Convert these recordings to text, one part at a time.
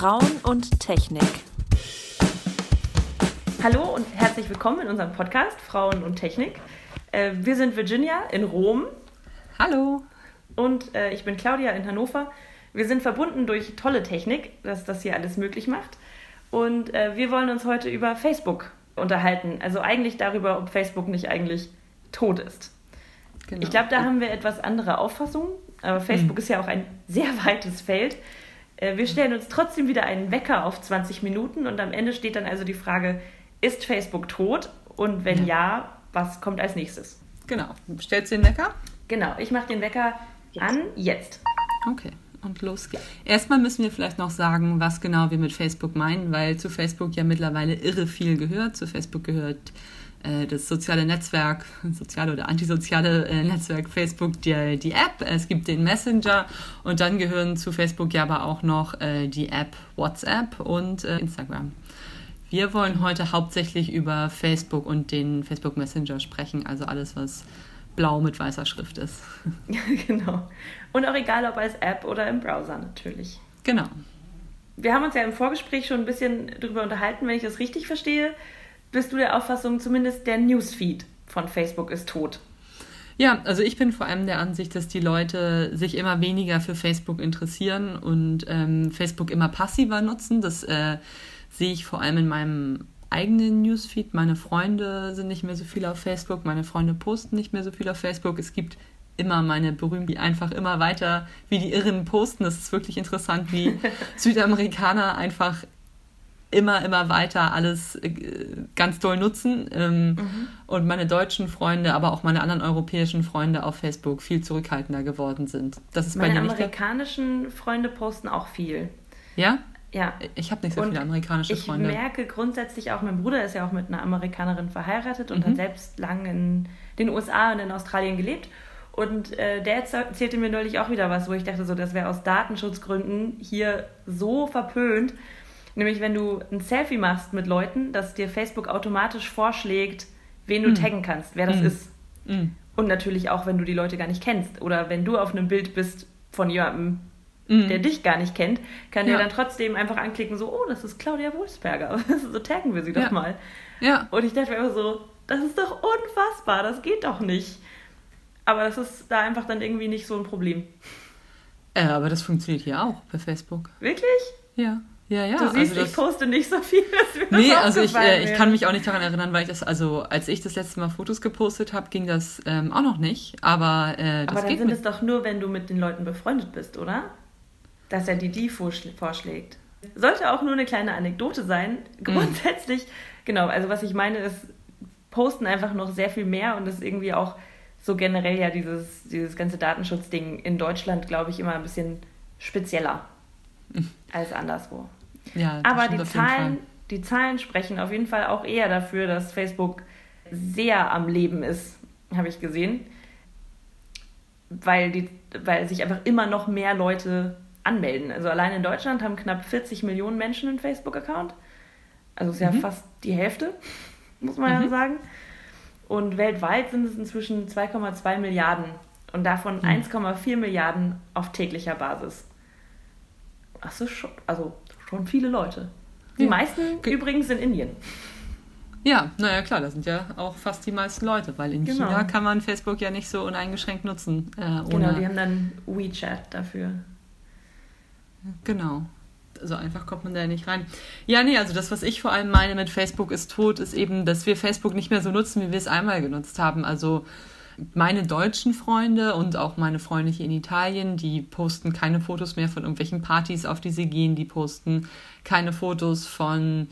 Frauen und Technik. Hallo und herzlich willkommen in unserem Podcast Frauen und Technik. Äh, wir sind Virginia in Rom. Hallo. Und äh, ich bin Claudia in Hannover. Wir sind verbunden durch tolle Technik, dass das hier alles möglich macht. Und äh, wir wollen uns heute über Facebook unterhalten. Also eigentlich darüber, ob Facebook nicht eigentlich tot ist. Genau. Ich glaube, da haben wir etwas andere Auffassungen. Aber Facebook mhm. ist ja auch ein sehr weites Feld. Äh, wir stellen uns trotzdem wieder einen Wecker auf 20 Minuten und am Ende steht dann also die Frage, ist Facebook tot? Und wenn ja, ja was kommt als nächstes? Genau. Stellst du den Wecker? Genau, ich mache den Wecker jetzt. an jetzt. Okay. Und los geht's. Erstmal müssen wir vielleicht noch sagen, was genau wir mit Facebook meinen, weil zu Facebook ja mittlerweile irre viel gehört. Zu Facebook gehört das soziale Netzwerk, soziale oder antisoziale äh, Netzwerk Facebook, die, die App, es gibt den Messenger und dann gehören zu Facebook ja aber auch noch äh, die App WhatsApp und Instagram. Wir wollen heute hauptsächlich über Facebook und den Facebook Messenger sprechen, also alles, was blau mit weißer Schrift ist. genau. Und auch egal, ob als App oder im Browser natürlich. Genau. Wir haben uns ja im Vorgespräch schon ein bisschen darüber unterhalten, wenn ich das richtig verstehe bist du der Auffassung, zumindest der Newsfeed von Facebook ist tot. Ja, also ich bin vor allem der Ansicht, dass die Leute sich immer weniger für Facebook interessieren und ähm, Facebook immer passiver nutzen. Das äh, sehe ich vor allem in meinem eigenen Newsfeed. Meine Freunde sind nicht mehr so viel auf Facebook, meine Freunde posten nicht mehr so viel auf Facebook. Es gibt immer meine berühmten, die einfach immer weiter wie die Irren posten. Das ist wirklich interessant, wie Südamerikaner einfach immer, immer weiter alles äh, ganz toll nutzen. Ähm, mhm. Und meine deutschen Freunde, aber auch meine anderen europäischen Freunde auf Facebook viel zurückhaltender geworden sind. Das ist meine amerikanischen Freunde posten auch viel. Ja? Ja. Ich habe nicht so und viele amerikanische ich Freunde. Ich merke grundsätzlich auch, mein Bruder ist ja auch mit einer Amerikanerin verheiratet und mhm. hat selbst lange in den USA und in Australien gelebt. Und äh, der erzählte mir neulich auch wieder was, wo ich dachte, so, das wäre aus Datenschutzgründen hier so verpönt. Nämlich, wenn du ein Selfie machst mit Leuten, dass dir Facebook automatisch vorschlägt, wen du mm. taggen kannst, wer das mm. ist. Mm. Und natürlich auch, wenn du die Leute gar nicht kennst. Oder wenn du auf einem Bild bist von jemandem, mm. der dich gar nicht kennt, kann ja. der dann trotzdem einfach anklicken, so, oh, das ist Claudia Wolfsberger. so taggen wir sie doch mal. Ja. Und ich dachte mir immer so, das ist doch unfassbar, das geht doch nicht. Aber das ist da einfach dann irgendwie nicht so ein Problem. Äh, aber das funktioniert hier auch bei Facebook. Wirklich? Ja. Ja, ja. Du siehst, also ich poste nicht so viel, dass mir Nee, das also ich, äh, ich kann mich auch nicht daran erinnern, weil ich das, also als ich das letzte Mal Fotos gepostet habe, ging das ähm, auch noch nicht. Aber äh, das Aber dann sind es doch nur, wenn du mit den Leuten befreundet bist, oder? Dass er dir die vorschlägt. Sollte auch nur eine kleine Anekdote sein. Mhm. Grundsätzlich, mhm. genau, also was ich meine ist, posten einfach noch sehr viel mehr und das ist irgendwie auch so generell ja dieses, dieses ganze Datenschutzding in Deutschland, glaube ich, immer ein bisschen spezieller als anderswo. Ja, Aber die Zahlen, die Zahlen sprechen auf jeden Fall auch eher dafür, dass Facebook sehr am Leben ist, habe ich gesehen. Weil, die, weil sich einfach immer noch mehr Leute anmelden. Also allein in Deutschland haben knapp 40 Millionen Menschen einen Facebook-Account. Also ist ja mhm. fast die Hälfte, muss man mhm. ja sagen. Und weltweit sind es inzwischen 2,2 Milliarden und davon mhm. 1,4 Milliarden auf täglicher Basis. Das ist schon, also schon viele Leute. Die ja. meisten Ge übrigens in Indien. Ja, naja, klar, da sind ja auch fast die meisten Leute, weil in genau. China kann man Facebook ja nicht so uneingeschränkt nutzen. Äh, genau, die haben dann WeChat dafür. Genau. So einfach kommt man da nicht rein. Ja, nee, also das, was ich vor allem meine mit Facebook ist tot, ist eben, dass wir Facebook nicht mehr so nutzen, wie wir es einmal genutzt haben. Also meine deutschen Freunde und auch meine Freunde hier in Italien, die posten keine Fotos mehr von irgendwelchen Partys, auf die sie gehen. Die posten keine Fotos von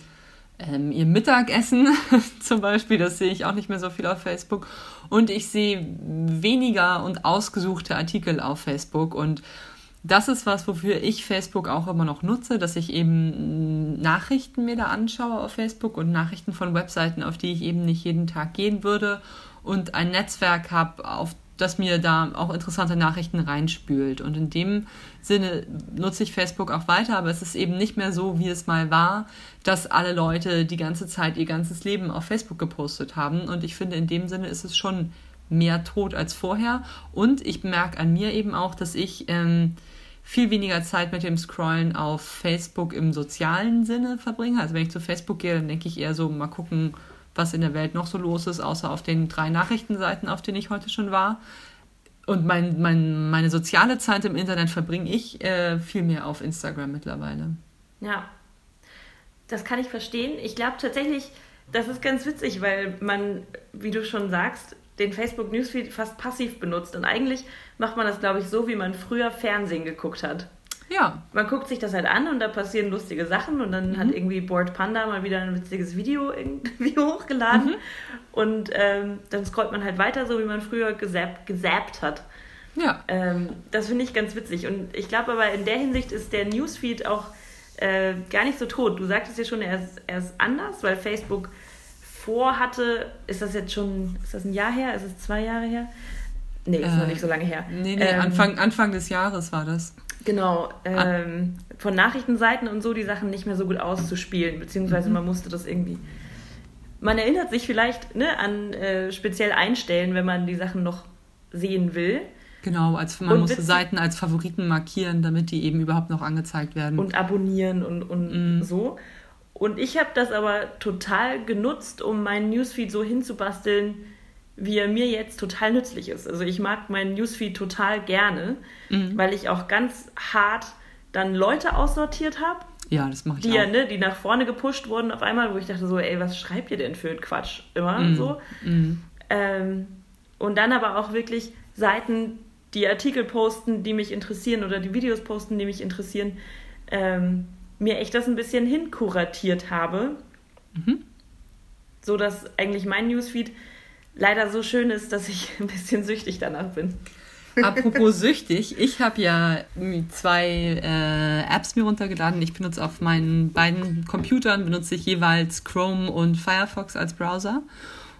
ähm, ihrem Mittagessen zum Beispiel. Das sehe ich auch nicht mehr so viel auf Facebook. Und ich sehe weniger und ausgesuchte Artikel auf Facebook. Und das ist was, wofür ich Facebook auch immer noch nutze, dass ich eben Nachrichten mir da anschaue auf Facebook und Nachrichten von Webseiten, auf die ich eben nicht jeden Tag gehen würde und ein Netzwerk habe, auf das mir da auch interessante Nachrichten reinspült. Und in dem Sinne nutze ich Facebook auch weiter, aber es ist eben nicht mehr so, wie es mal war, dass alle Leute die ganze Zeit ihr ganzes Leben auf Facebook gepostet haben. Und ich finde, in dem Sinne ist es schon mehr tot als vorher. Und ich merke an mir eben auch, dass ich ähm, viel weniger Zeit mit dem Scrollen auf Facebook im sozialen Sinne verbringe. Also wenn ich zu Facebook gehe, dann denke ich eher so, mal gucken, was in der Welt noch so los ist, außer auf den drei Nachrichtenseiten, auf denen ich heute schon war. Und mein, mein, meine soziale Zeit im Internet verbringe ich äh, viel mehr auf Instagram mittlerweile. Ja, das kann ich verstehen. Ich glaube tatsächlich, das ist ganz witzig, weil man, wie du schon sagst, den Facebook Newsfeed fast passiv benutzt. Und eigentlich macht man das, glaube ich, so, wie man früher Fernsehen geguckt hat. Ja. Man guckt sich das halt an und da passieren lustige Sachen und dann mhm. hat irgendwie Board Panda mal wieder ein witziges Video irgendwie hochgeladen mhm. und ähm, dann scrollt man halt weiter, so wie man früher gesappt, gesappt hat. Ja. Ähm, das finde ich ganz witzig und ich glaube aber in der Hinsicht ist der Newsfeed auch äh, gar nicht so tot. Du sagtest ja schon, er ist, er ist anders, weil Facebook vorhatte, ist das jetzt schon, ist das ein Jahr her? Ist es zwei Jahre her? Nee, ist äh, noch nicht so lange her. Nee, nee, ähm, Anfang, Anfang des Jahres war das. Genau, ähm, von Nachrichtenseiten und so die Sachen nicht mehr so gut auszuspielen, beziehungsweise mhm. man musste das irgendwie. Man erinnert sich vielleicht ne, an äh, speziell einstellen, wenn man die Sachen noch sehen will. Genau, als man und musste Seiten als Favoriten markieren, damit die eben überhaupt noch angezeigt werden. Und abonnieren und, und mhm. so. Und ich habe das aber total genutzt, um meinen Newsfeed so hinzubasteln, wie er mir jetzt total nützlich ist. Also ich mag meinen Newsfeed total gerne, mhm. weil ich auch ganz hart dann Leute aussortiert habe. Ja, das mache ich die auch. Ja, ne, die nach vorne gepusht wurden auf einmal, wo ich dachte so, ey, was schreibt ihr denn für Quatsch immer mhm. so. Mhm. Ähm, und dann aber auch wirklich Seiten, die Artikel posten, die mich interessieren oder die Videos posten, die mich interessieren, ähm, mir echt das ein bisschen hinkuratiert habe. Mhm. So dass eigentlich mein Newsfeed leider so schön ist, dass ich ein bisschen süchtig danach bin. Apropos süchtig, ich habe ja zwei äh, Apps mir runtergeladen. Ich benutze auf meinen beiden Computern benutze ich jeweils Chrome und Firefox als Browser.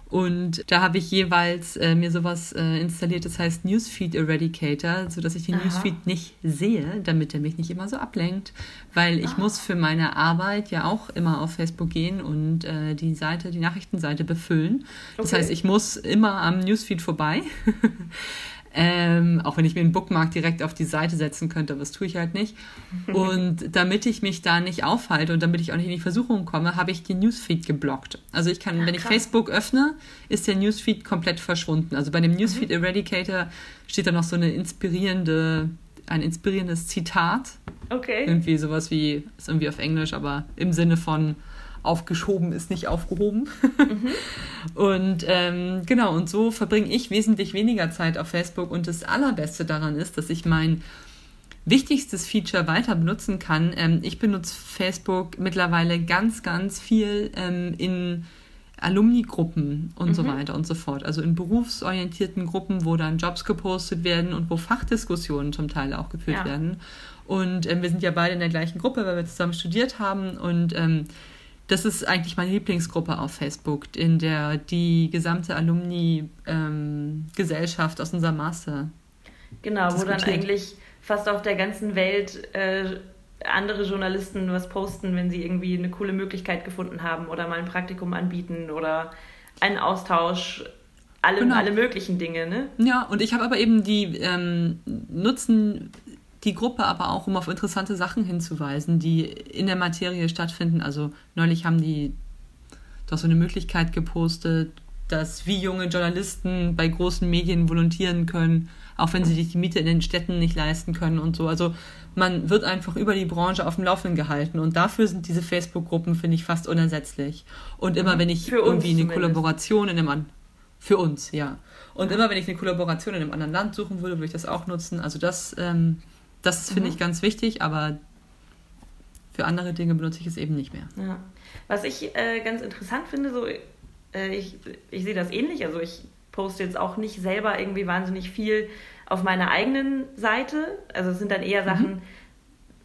Und da habe ich jeweils äh, mir sowas äh, installiert, das heißt Newsfeed Eradicator, sodass ich den Aha. Newsfeed nicht sehe, damit er mich nicht immer so ablenkt. Weil ich ah. muss für meine Arbeit ja auch immer auf Facebook gehen und äh, die Seite, die Nachrichtenseite befüllen. Das okay. heißt, ich muss immer am Newsfeed vorbei. Ähm, auch wenn ich mir einen Bookmark direkt auf die Seite setzen könnte, aber das tue ich halt nicht. Und damit ich mich da nicht aufhalte und damit ich auch nicht in die Versuchung komme, habe ich den Newsfeed geblockt. Also ich kann, ja, wenn ich Facebook öffne, ist der Newsfeed komplett verschwunden. Also bei dem Newsfeed mhm. Eradicator steht da noch so eine inspirierende, ein inspirierendes Zitat. Okay. Irgendwie sowas wie, ist irgendwie auf Englisch, aber im Sinne von aufgeschoben ist nicht aufgehoben. Mhm. und ähm, genau, und so verbringe ich wesentlich weniger Zeit auf Facebook. Und das Allerbeste daran ist, dass ich mein wichtigstes Feature weiter benutzen kann. Ähm, ich benutze Facebook mittlerweile ganz, ganz viel ähm, in Alumni-Gruppen und mhm. so weiter und so fort. Also in berufsorientierten Gruppen, wo dann Jobs gepostet werden und wo Fachdiskussionen zum Teil auch geführt ja. werden. Und ähm, wir sind ja beide in der gleichen Gruppe, weil wir zusammen studiert haben. Und ähm, das ist eigentlich meine Lieblingsgruppe auf Facebook, in der die gesamte Alumni-Gesellschaft ähm, aus unserem Master. Genau, wo dann eigentlich fast auf der ganzen Welt äh, andere Journalisten was posten, wenn sie irgendwie eine coole Möglichkeit gefunden haben oder mal ein Praktikum anbieten oder einen Austausch, alle, genau. alle möglichen Dinge, ne? Ja, und ich habe aber eben die ähm, nutzen die Gruppe aber auch, um auf interessante Sachen hinzuweisen, die in der Materie stattfinden. Also neulich haben die doch so eine Möglichkeit gepostet, dass wie junge Journalisten bei großen Medien volontieren können, auch wenn sie sich die Miete in den Städten nicht leisten können und so. Also man wird einfach über die Branche auf dem Laufenden gehalten und dafür sind diese Facebook-Gruppen, finde ich, fast unersetzlich. Und immer wenn ich irgendwie eine Kollaboration in einem an für uns, ja. Und immer wenn ich eine Kollaboration in einem anderen Land suchen würde, würde ich das auch nutzen. Also das ähm, das finde mhm. ich ganz wichtig, aber für andere Dinge benutze ich es eben nicht mehr. Ja. Was ich äh, ganz interessant finde, so äh, ich, ich sehe das ähnlich, also ich poste jetzt auch nicht selber irgendwie wahnsinnig viel auf meiner eigenen Seite. Also es sind dann eher mhm. Sachen, mhm.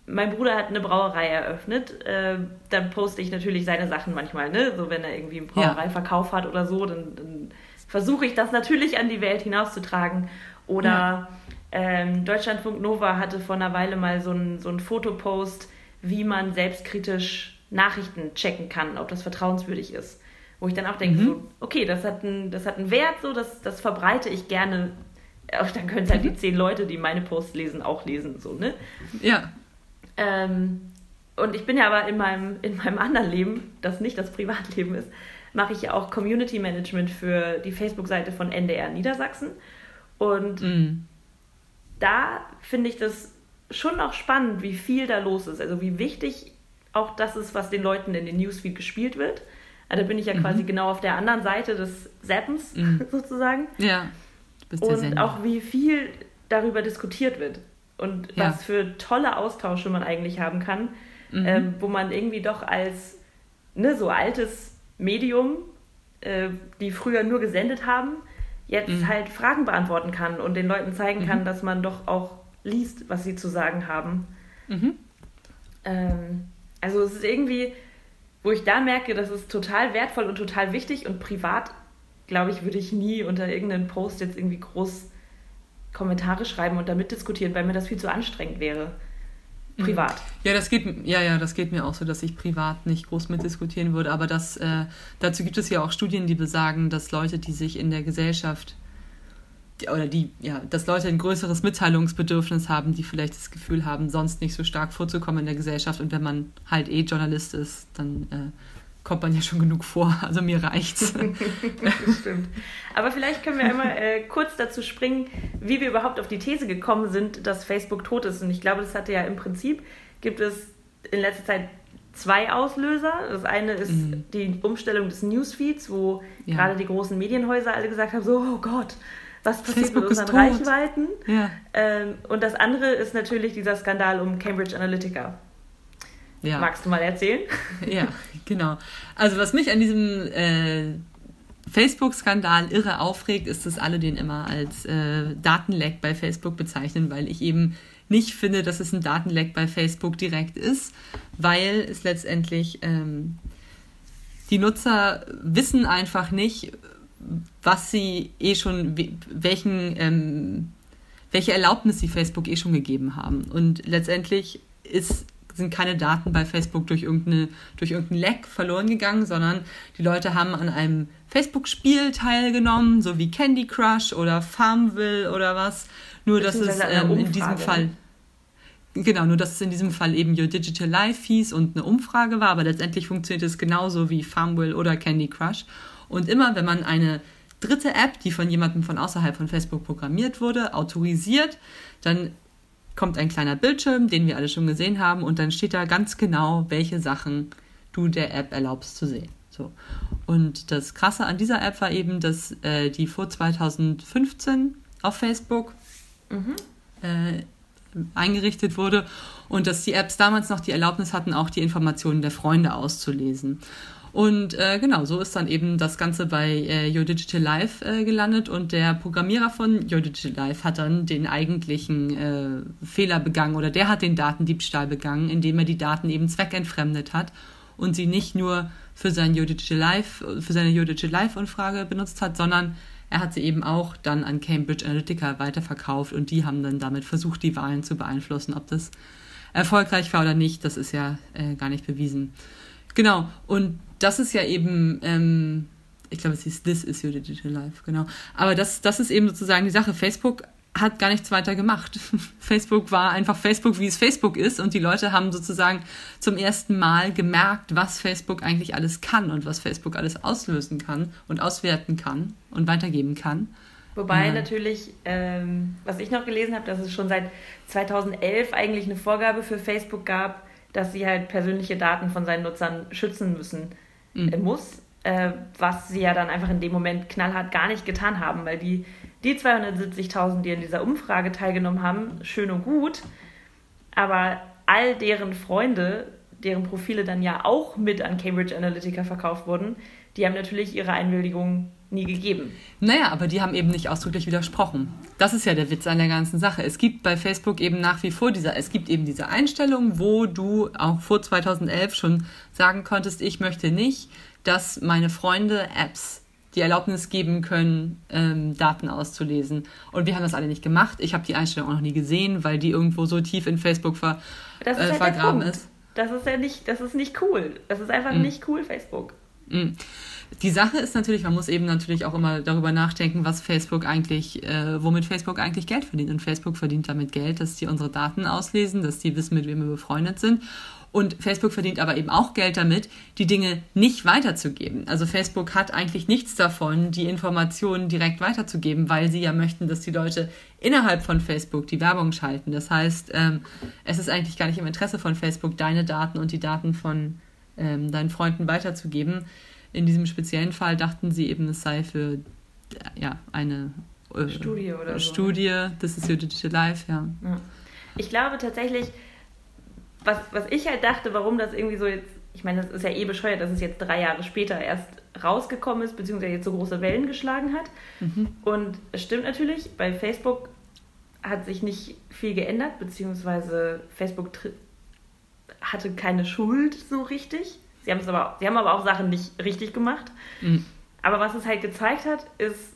mein Bruder hat eine Brauerei eröffnet, äh, dann poste ich natürlich seine Sachen manchmal, ne? So wenn er irgendwie einen Brauereiverkauf ja. hat oder so, dann, dann versuche ich das natürlich an die Welt hinauszutragen. Oder ja ähm, Deutschlandfunk Nova hatte vor einer Weile mal so ein, so ein Fotopost, wie man selbstkritisch Nachrichten checken kann, ob das vertrauenswürdig ist. Wo ich dann auch denke, mhm. so, okay, das hat, ein, das hat einen Wert, so, das, das verbreite ich gerne dann können es halt mhm. die zehn Leute, die meine Posts lesen, auch lesen, so, ne? Ja. Ähm, und ich bin ja aber in meinem, in meinem anderen Leben, das nicht das Privatleben ist, mache ich ja auch Community Management für die Facebook-Seite von NDR Niedersachsen. Und mhm. Da finde ich das schon auch spannend, wie viel da los ist. Also wie wichtig auch das ist, was den Leuten in den Newsfeed gespielt wird. Also da bin ich ja mhm. quasi genau auf der anderen Seite des Zappens mhm. sozusagen. Ja. Und auch wie viel darüber diskutiert wird und ja. was für tolle Austausche man eigentlich haben kann, mhm. ähm, wo man irgendwie doch als ne, so altes Medium, äh, die früher nur gesendet haben, jetzt mhm. halt Fragen beantworten kann und den Leuten zeigen kann, mhm. dass man doch auch liest, was sie zu sagen haben. Mhm. Ähm, also es ist irgendwie, wo ich da merke, das ist total wertvoll und total wichtig und privat, glaube ich, würde ich nie unter irgendeinen Post jetzt irgendwie groß Kommentare schreiben und damit diskutieren, weil mir das viel zu anstrengend wäre. Mhm. Privat. Ja, das geht, ja, ja, das geht mir auch so, dass ich privat nicht groß mitdiskutieren würde. Aber das, äh, dazu gibt es ja auch Studien, die besagen, dass Leute, die sich in der Gesellschaft oder die, ja, dass Leute ein größeres Mitteilungsbedürfnis haben, die vielleicht das Gefühl haben, sonst nicht so stark vorzukommen in der Gesellschaft. Und wenn man halt eh Journalist ist, dann äh, kommt man ja schon genug vor. Also mir reicht's. das stimmt. Aber vielleicht können wir einmal äh, kurz dazu springen, wie wir überhaupt auf die These gekommen sind, dass Facebook tot ist. Und ich glaube, das hatte ja im Prinzip, gibt es in letzter Zeit zwei Auslöser. Das eine ist mhm. die Umstellung des Newsfeeds, wo ja. gerade die großen Medienhäuser alle gesagt haben, so, oh Gott, was passiert Facebook mit unseren Reichweiten? Ja. Ähm, und das andere ist natürlich dieser Skandal um Cambridge Analytica. Ja. Magst du mal erzählen? Ja, genau. Also was mich an diesem äh, Facebook-Skandal irre aufregt, ist, dass alle den immer als äh, Datenleck bei Facebook bezeichnen, weil ich eben nicht finde, dass es ein Datenleck bei Facebook direkt ist, weil es letztendlich ähm, die Nutzer wissen einfach nicht, was sie eh schon, welchen, ähm, welche Erlaubnis sie Facebook eh schon gegeben haben. Und letztendlich ist sind keine Daten bei Facebook durch, irgendeine, durch irgendeinen Leck verloren gegangen, sondern die Leute haben an einem Facebook-Spiel teilgenommen, so wie Candy Crush oder Farmville oder was. Nur dass es ähm, in diesem Fall. Genau, nur dass es in diesem Fall eben Your Digital Life hieß und eine Umfrage war, aber letztendlich funktioniert es genauso wie Farmville oder Candy Crush. Und immer, wenn man eine dritte App, die von jemandem von außerhalb von Facebook programmiert wurde, autorisiert, dann kommt ein kleiner Bildschirm, den wir alle schon gesehen haben, und dann steht da ganz genau, welche Sachen du der App erlaubst zu sehen. So. Und das Krasse an dieser App war eben, dass äh, die vor 2015 auf Facebook mhm. äh, eingerichtet wurde und dass die Apps damals noch die Erlaubnis hatten, auch die Informationen der Freunde auszulesen. Und äh, genau, so ist dann eben das Ganze bei äh, Your Digital Life äh, gelandet und der Programmierer von Your Digital Life hat dann den eigentlichen äh, Fehler begangen oder der hat den Datendiebstahl begangen, indem er die Daten eben zweckentfremdet hat und sie nicht nur für sein Your Digital Life, für seine Your Digital Life Umfrage benutzt hat, sondern er hat sie eben auch dann an Cambridge Analytica weiterverkauft und die haben dann damit versucht, die Wahlen zu beeinflussen. Ob das erfolgreich war oder nicht, das ist ja äh, gar nicht bewiesen. Genau, und das ist ja eben, ähm, ich glaube, es hieß This is your digital life, genau. Aber das, das ist eben sozusagen die Sache. Facebook hat gar nichts weiter gemacht. Facebook war einfach Facebook, wie es Facebook ist. Und die Leute haben sozusagen zum ersten Mal gemerkt, was Facebook eigentlich alles kann und was Facebook alles auslösen kann und auswerten kann und weitergeben kann. Wobei ja. natürlich, ähm, was ich noch gelesen habe, dass es schon seit 2011 eigentlich eine Vorgabe für Facebook gab, dass sie halt persönliche Daten von seinen Nutzern schützen müssen mhm. Muss, äh, was sie ja dann einfach in dem Moment knallhart gar nicht getan haben, weil die, die 270.000, die in dieser Umfrage teilgenommen haben, schön und gut, aber all deren Freunde, deren Profile dann ja auch mit an Cambridge Analytica verkauft wurden, die haben natürlich ihre Einwilligung nie gegeben. Naja, aber die haben eben nicht ausdrücklich widersprochen. Das ist ja der Witz an der ganzen Sache. Es gibt bei Facebook eben nach wie vor dieser, es gibt eben diese Einstellung, wo du auch vor 2011 schon sagen konntest, ich möchte nicht, dass meine Freunde Apps die Erlaubnis geben können, ähm, Daten auszulesen. Und wir haben das alle nicht gemacht. Ich habe die Einstellung auch noch nie gesehen, weil die irgendwo so tief in Facebook ver, äh, halt vergraben ist. Das ist ja nicht, das ist nicht cool. Das ist einfach hm. nicht cool, Facebook. Mhm. Die Sache ist natürlich, man muss eben natürlich auch immer darüber nachdenken, was Facebook eigentlich, äh, womit Facebook eigentlich Geld verdient. Und Facebook verdient damit Geld, dass die unsere Daten auslesen, dass die wissen, mit wem wir befreundet sind. Und Facebook verdient aber eben auch Geld damit, die Dinge nicht weiterzugeben. Also Facebook hat eigentlich nichts davon, die Informationen direkt weiterzugeben, weil sie ja möchten, dass die Leute innerhalb von Facebook die Werbung schalten. Das heißt, ähm, es ist eigentlich gar nicht im Interesse von Facebook, deine Daten und die Daten von ähm, deinen Freunden weiterzugeben. In diesem speziellen Fall dachten sie eben, es sei für ja, eine äh, Studie oder so. Studie, This is Your Digital Life, ja. ja. Ich glaube tatsächlich, was, was ich halt dachte, warum das irgendwie so jetzt, ich meine, das ist ja eh bescheuert, dass es jetzt drei Jahre später erst rausgekommen ist, beziehungsweise jetzt so große Wellen geschlagen hat. Mhm. Und es stimmt natürlich, bei Facebook hat sich nicht viel geändert, beziehungsweise Facebook hatte keine Schuld so richtig. Sie, haben es aber, sie haben aber auch Sachen nicht richtig gemacht. Mhm. Aber was es halt gezeigt hat, ist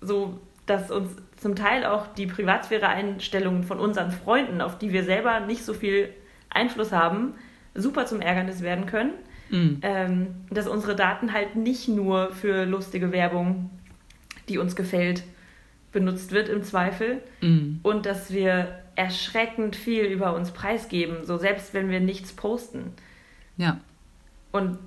so, dass uns zum Teil auch die Privatsphäre-Einstellungen von unseren Freunden, auf die wir selber nicht so viel Einfluss haben, super zum Ärgernis werden können. Mhm. Ähm, dass unsere Daten halt nicht nur für lustige Werbung, die uns gefällt, benutzt wird im Zweifel. Mhm. Und dass wir erschreckend viel über uns preisgeben, so selbst wenn wir nichts posten. Ja. Und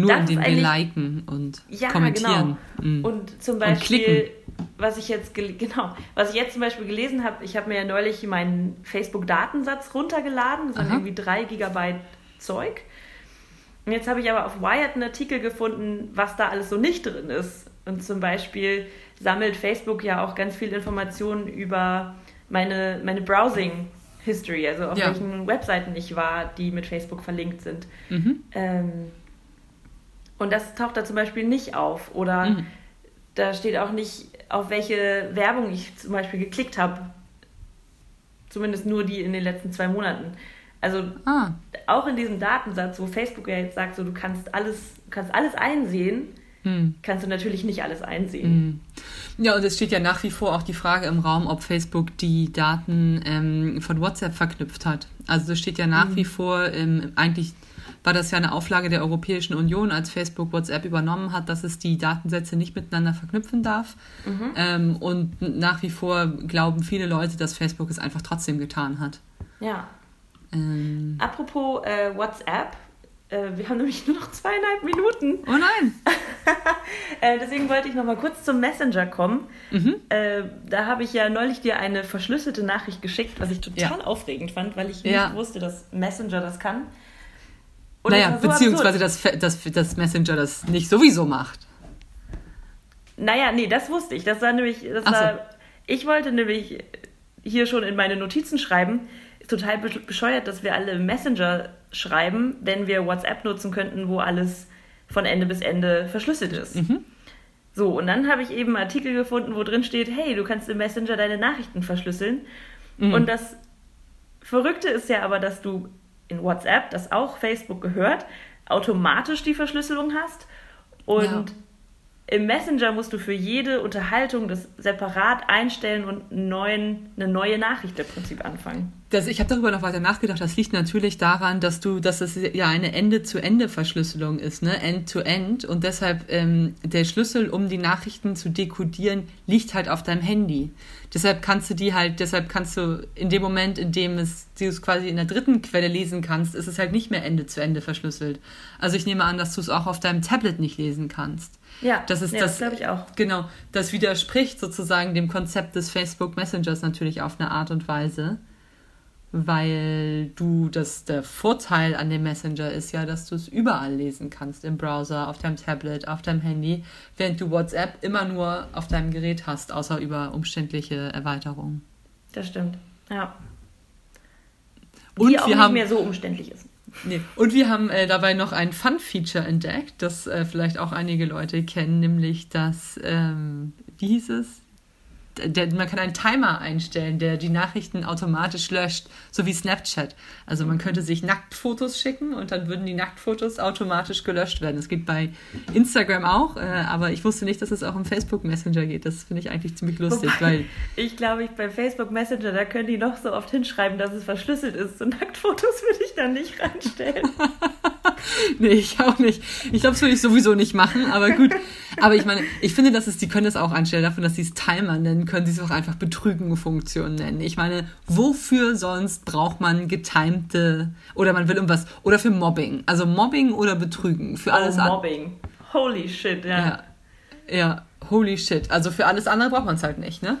nur indem wir liken und ja, kommentieren. Genau. Mhm. Und zum Beispiel, und was ich jetzt genau, was ich jetzt zum Beispiel gelesen habe, ich habe mir ja neulich meinen Facebook-Datensatz runtergeladen, das sind irgendwie drei Gigabyte Zeug. Und jetzt habe ich aber auf Wired einen Artikel gefunden, was da alles so nicht drin ist. Und zum Beispiel sammelt Facebook ja auch ganz viel Informationen über meine, meine Browsing History, also auf ja. welchen Webseiten ich war, die mit Facebook verlinkt sind. Mhm. Ähm, und das taucht da zum Beispiel nicht auf. Oder mhm. da steht auch nicht, auf welche Werbung ich zum Beispiel geklickt habe. Zumindest nur die in den letzten zwei Monaten. Also ah. auch in diesem Datensatz, wo Facebook ja jetzt sagt, so du kannst alles, kannst alles einsehen, hm. kannst du natürlich nicht alles einsehen. Hm. Ja, und es steht ja nach wie vor auch die Frage im Raum, ob Facebook die Daten ähm, von WhatsApp verknüpft hat. Also es steht ja nach hm. wie vor, ähm, eigentlich war das ja eine Auflage der Europäischen Union, als Facebook WhatsApp übernommen hat, dass es die Datensätze nicht miteinander verknüpfen darf. Mhm. Ähm, und nach wie vor glauben viele Leute, dass Facebook es einfach trotzdem getan hat. Ja. Ähm. Apropos äh, WhatsApp, äh, wir haben nämlich nur noch zweieinhalb Minuten. Oh nein! äh, deswegen wollte ich noch mal kurz zum Messenger kommen. Mhm. Äh, da habe ich ja neulich dir eine verschlüsselte Nachricht geschickt, was ich total ja. aufregend fand, weil ich ja. nicht wusste, dass Messenger das kann. Und naja, so beziehungsweise dass, dass, dass Messenger das nicht sowieso macht. Naja, nee, das wusste ich. Das war nämlich, das so. war, ich wollte nämlich hier schon in meine Notizen schreiben, total bescheuert, dass wir alle Messenger schreiben, wenn wir WhatsApp nutzen könnten, wo alles von Ende bis Ende verschlüsselt ist. Mhm. So, und dann habe ich eben einen Artikel gefunden, wo drin steht, hey, du kannst im Messenger deine Nachrichten verschlüsseln. Mhm. Und das Verrückte ist ja aber, dass du in WhatsApp, das auch Facebook gehört, automatisch die Verschlüsselung hast. Und ja. im Messenger musst du für jede Unterhaltung das separat einstellen und einen neuen, eine neue Nachricht im Prinzip anfangen. Das, ich habe darüber noch weiter nachgedacht. Das liegt natürlich daran, dass du, dass es ja eine Ende-zu-Ende-Verschlüsselung ist, ne? End-to-End. Und deshalb ähm, der Schlüssel, um die Nachrichten zu dekodieren, liegt halt auf deinem Handy. Deshalb kannst du die halt, deshalb kannst du in dem Moment, in dem es, du es quasi in der dritten Quelle lesen kannst, ist es halt nicht mehr Ende zu Ende verschlüsselt. Also ich nehme an, dass du es auch auf deinem Tablet nicht lesen kannst. Ja, das ist ja, das, das glaube ich auch. Genau, das widerspricht sozusagen dem Konzept des Facebook Messengers natürlich auf eine Art und Weise weil du das der Vorteil an dem Messenger ist ja, dass du es überall lesen kannst im Browser, auf deinem Tablet, auf deinem Handy, während du WhatsApp immer nur auf deinem Gerät hast, außer über umständliche Erweiterungen. Das stimmt, ja. Und Die auch nicht haben, mehr so umständlich ist. Nee. Und wir haben äh, dabei noch ein Fun-Feature entdeckt, das äh, vielleicht auch einige Leute kennen, nämlich das, ähm, wie hieß es? Der, man kann einen Timer einstellen, der die Nachrichten automatisch löscht, so wie Snapchat. Also man könnte sich Nacktfotos schicken und dann würden die Nacktfotos automatisch gelöscht werden. Das geht bei Instagram auch, äh, aber ich wusste nicht, dass es auch im Facebook Messenger geht. Das finde ich eigentlich ziemlich lustig, Wobei, weil ich glaube, ich bei Facebook Messenger, da können die noch so oft hinschreiben, dass es verschlüsselt ist. So Nacktfotos würde ich da nicht reinstellen. nee, ich auch nicht. Ich glaube, das würde ich sowieso nicht machen, aber gut. Aber ich meine, ich finde, dass es, die können das auch anstelle davon, dass sie es Timer nennen, können sie es auch einfach Betrügen-Funktion nennen. Ich meine, wofür sonst braucht man getimte oder man will irgendwas oder für Mobbing. Also Mobbing oder Betrügen. Für alles oh, Mobbing. Holy shit, ja. ja. Ja, holy shit. Also für alles andere braucht man es halt nicht, ne?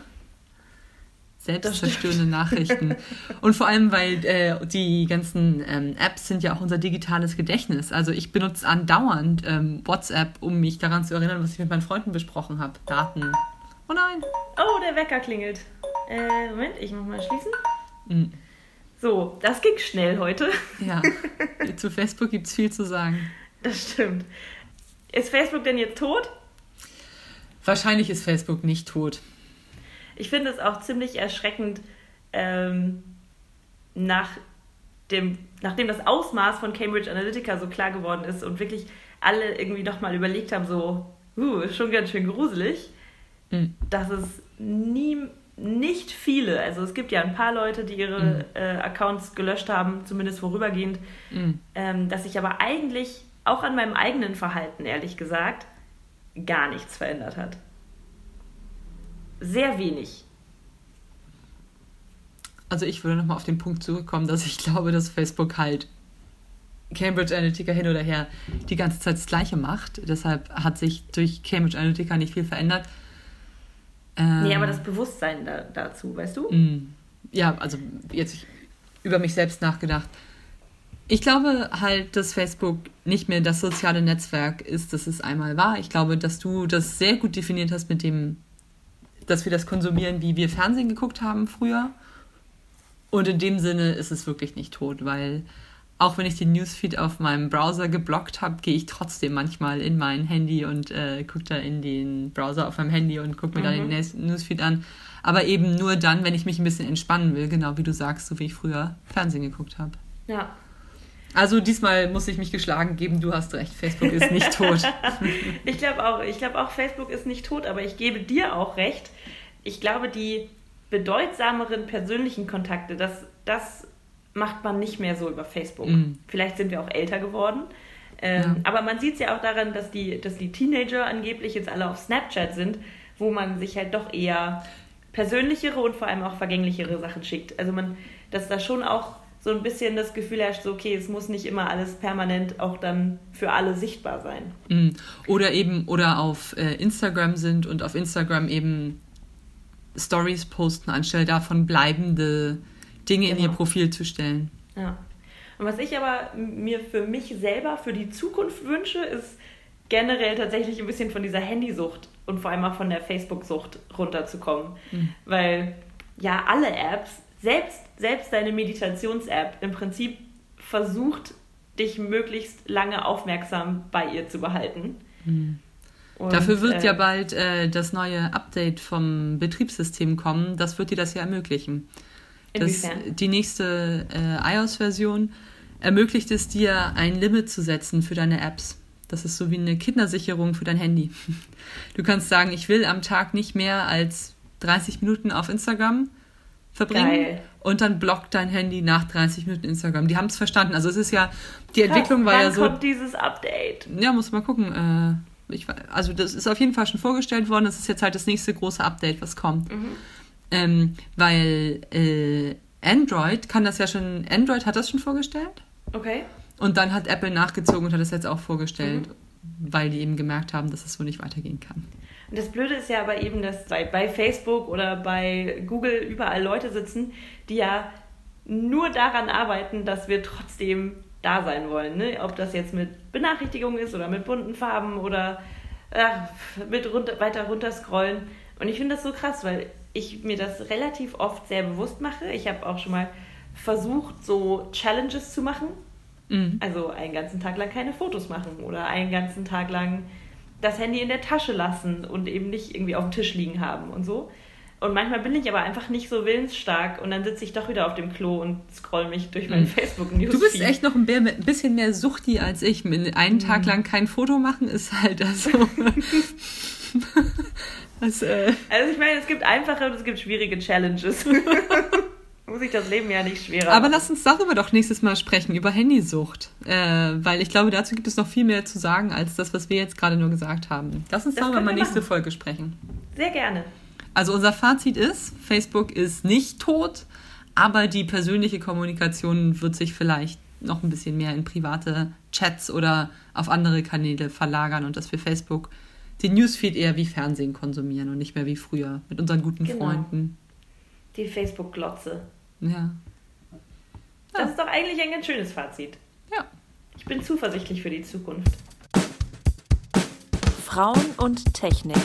Selbstzerstörende Nachrichten. Und vor allem, weil äh, die ganzen ähm, Apps sind ja auch unser digitales Gedächtnis. Also ich benutze andauernd ähm, WhatsApp, um mich daran zu erinnern, was ich mit meinen Freunden besprochen habe. Daten. Oh nein. Oh, der Wecker klingelt. Äh, Moment, ich mach mal schließen. Mhm. So, das ging schnell heute. Ja, zu Facebook gibt es viel zu sagen. Das stimmt. Ist Facebook denn jetzt tot? Wahrscheinlich ist Facebook nicht tot. Ich finde es auch ziemlich erschreckend, ähm, nach dem, nachdem das Ausmaß von Cambridge Analytica so klar geworden ist und wirklich alle irgendwie nochmal überlegt haben, so, uh, ist schon ganz schön gruselig, mhm. dass es nie, nicht viele, also es gibt ja ein paar Leute, die ihre mhm. äh, Accounts gelöscht haben, zumindest vorübergehend, mhm. ähm, dass sich aber eigentlich auch an meinem eigenen Verhalten, ehrlich gesagt, gar nichts verändert hat sehr wenig. Also ich würde nochmal auf den Punkt zurückkommen, dass ich glaube, dass Facebook halt Cambridge Analytica hin oder her die ganze Zeit das Gleiche macht. Deshalb hat sich durch Cambridge Analytica nicht viel verändert. Ähm, nee, aber das Bewusstsein da, dazu, weißt du? Mm, ja, also jetzt über mich selbst nachgedacht. Ich glaube halt, dass Facebook nicht mehr das soziale Netzwerk ist, das es einmal war. Ich glaube, dass du das sehr gut definiert hast mit dem dass wir das konsumieren, wie wir Fernsehen geguckt haben früher. Und in dem Sinne ist es wirklich nicht tot, weil auch wenn ich den Newsfeed auf meinem Browser geblockt habe, gehe ich trotzdem manchmal in mein Handy und äh, gucke da in den Browser auf meinem Handy und gucke mir mhm. dann den Newsfeed an. Aber eben nur dann, wenn ich mich ein bisschen entspannen will, genau wie du sagst, so wie ich früher Fernsehen geguckt habe. Ja. Also diesmal muss ich mich geschlagen geben, du hast recht, Facebook ist nicht tot. ich glaube auch, ich glaube auch, Facebook ist nicht tot, aber ich gebe dir auch recht. Ich glaube, die bedeutsameren persönlichen Kontakte, das, das macht man nicht mehr so über Facebook. Mm. Vielleicht sind wir auch älter geworden. Ähm, ja. Aber man sieht es ja auch daran, dass die, dass die Teenager angeblich jetzt alle auf Snapchat sind, wo man sich halt doch eher persönlichere und vor allem auch vergänglichere Sachen schickt. Also man, dass da schon auch so ein bisschen das Gefühl herrscht, so, okay, es muss nicht immer alles permanent auch dann für alle sichtbar sein. Mhm. Oder eben, oder auf äh, Instagram sind und auf Instagram eben Stories posten, anstelle davon bleibende Dinge genau. in ihr genau. Profil zu stellen. Ja. Und was ich aber mir für mich selber, für die Zukunft wünsche, ist generell tatsächlich ein bisschen von dieser Handysucht und vor allem auch von der Facebook-Sucht runterzukommen. Mhm. Weil ja, alle Apps selbst, selbst deine Meditations-App im Prinzip versucht, dich möglichst lange aufmerksam bei ihr zu behalten. Mhm. Und, Dafür wird äh, ja bald äh, das neue Update vom Betriebssystem kommen. Das wird dir das ja ermöglichen. Das, die nächste äh, iOS-Version ermöglicht es dir, ein Limit zu setzen für deine Apps. Das ist so wie eine Kindersicherung für dein Handy. Du kannst sagen, ich will am Tag nicht mehr als 30 Minuten auf Instagram verbringen. Geil. Und dann blockt dein Handy nach 30 Minuten Instagram. Die haben es verstanden. Also es ist ja, die Krass, Entwicklung war ja so. kommt dieses Update? Ja, muss mal gucken. Äh, ich, also das ist auf jeden Fall schon vorgestellt worden. Das ist jetzt halt das nächste große Update, was kommt. Mhm. Ähm, weil äh, Android kann das ja schon, Android hat das schon vorgestellt. Okay. Und dann hat Apple nachgezogen und hat das jetzt auch vorgestellt, mhm. weil die eben gemerkt haben, dass es so nicht weitergehen kann. Und das Blöde ist ja aber eben, dass bei Facebook oder bei Google überall Leute sitzen, die ja nur daran arbeiten, dass wir trotzdem da sein wollen. Ne? Ob das jetzt mit Benachrichtigungen ist oder mit bunten Farben oder ach, mit runter, weiter runter scrollen. Und ich finde das so krass, weil ich mir das relativ oft sehr bewusst mache. Ich habe auch schon mal versucht, so Challenges zu machen. Mhm. Also einen ganzen Tag lang keine Fotos machen oder einen ganzen Tag lang das Handy in der Tasche lassen und eben nicht irgendwie auf dem Tisch liegen haben und so. Und manchmal bin ich aber einfach nicht so willensstark und dann sitze ich doch wieder auf dem Klo und scroll mich durch mein mhm. Facebook-News. Du bist echt noch ein bisschen mehr Suchti als ich. Einen mhm. Tag lang kein Foto machen ist halt also. das, äh also ich meine, es gibt einfache und es gibt schwierige Challenges. muss ich das Leben ja nicht schwerer Aber machen. lass uns darüber doch nächstes Mal sprechen, über Handysucht. Äh, weil ich glaube, dazu gibt es noch viel mehr zu sagen, als das, was wir jetzt gerade nur gesagt haben. Lass uns das darüber mal nächste machen. Folge sprechen. Sehr gerne. Also unser Fazit ist, Facebook ist nicht tot, aber die persönliche Kommunikation wird sich vielleicht noch ein bisschen mehr in private Chats oder auf andere Kanäle verlagern und dass wir Facebook den Newsfeed eher wie Fernsehen konsumieren und nicht mehr wie früher mit unseren guten genau. Freunden. Die Facebook-Glotze. Ja. Das ja. ist doch eigentlich ein ganz schönes Fazit. Ja. Ich bin zuversichtlich für die Zukunft. Frauen und Technik.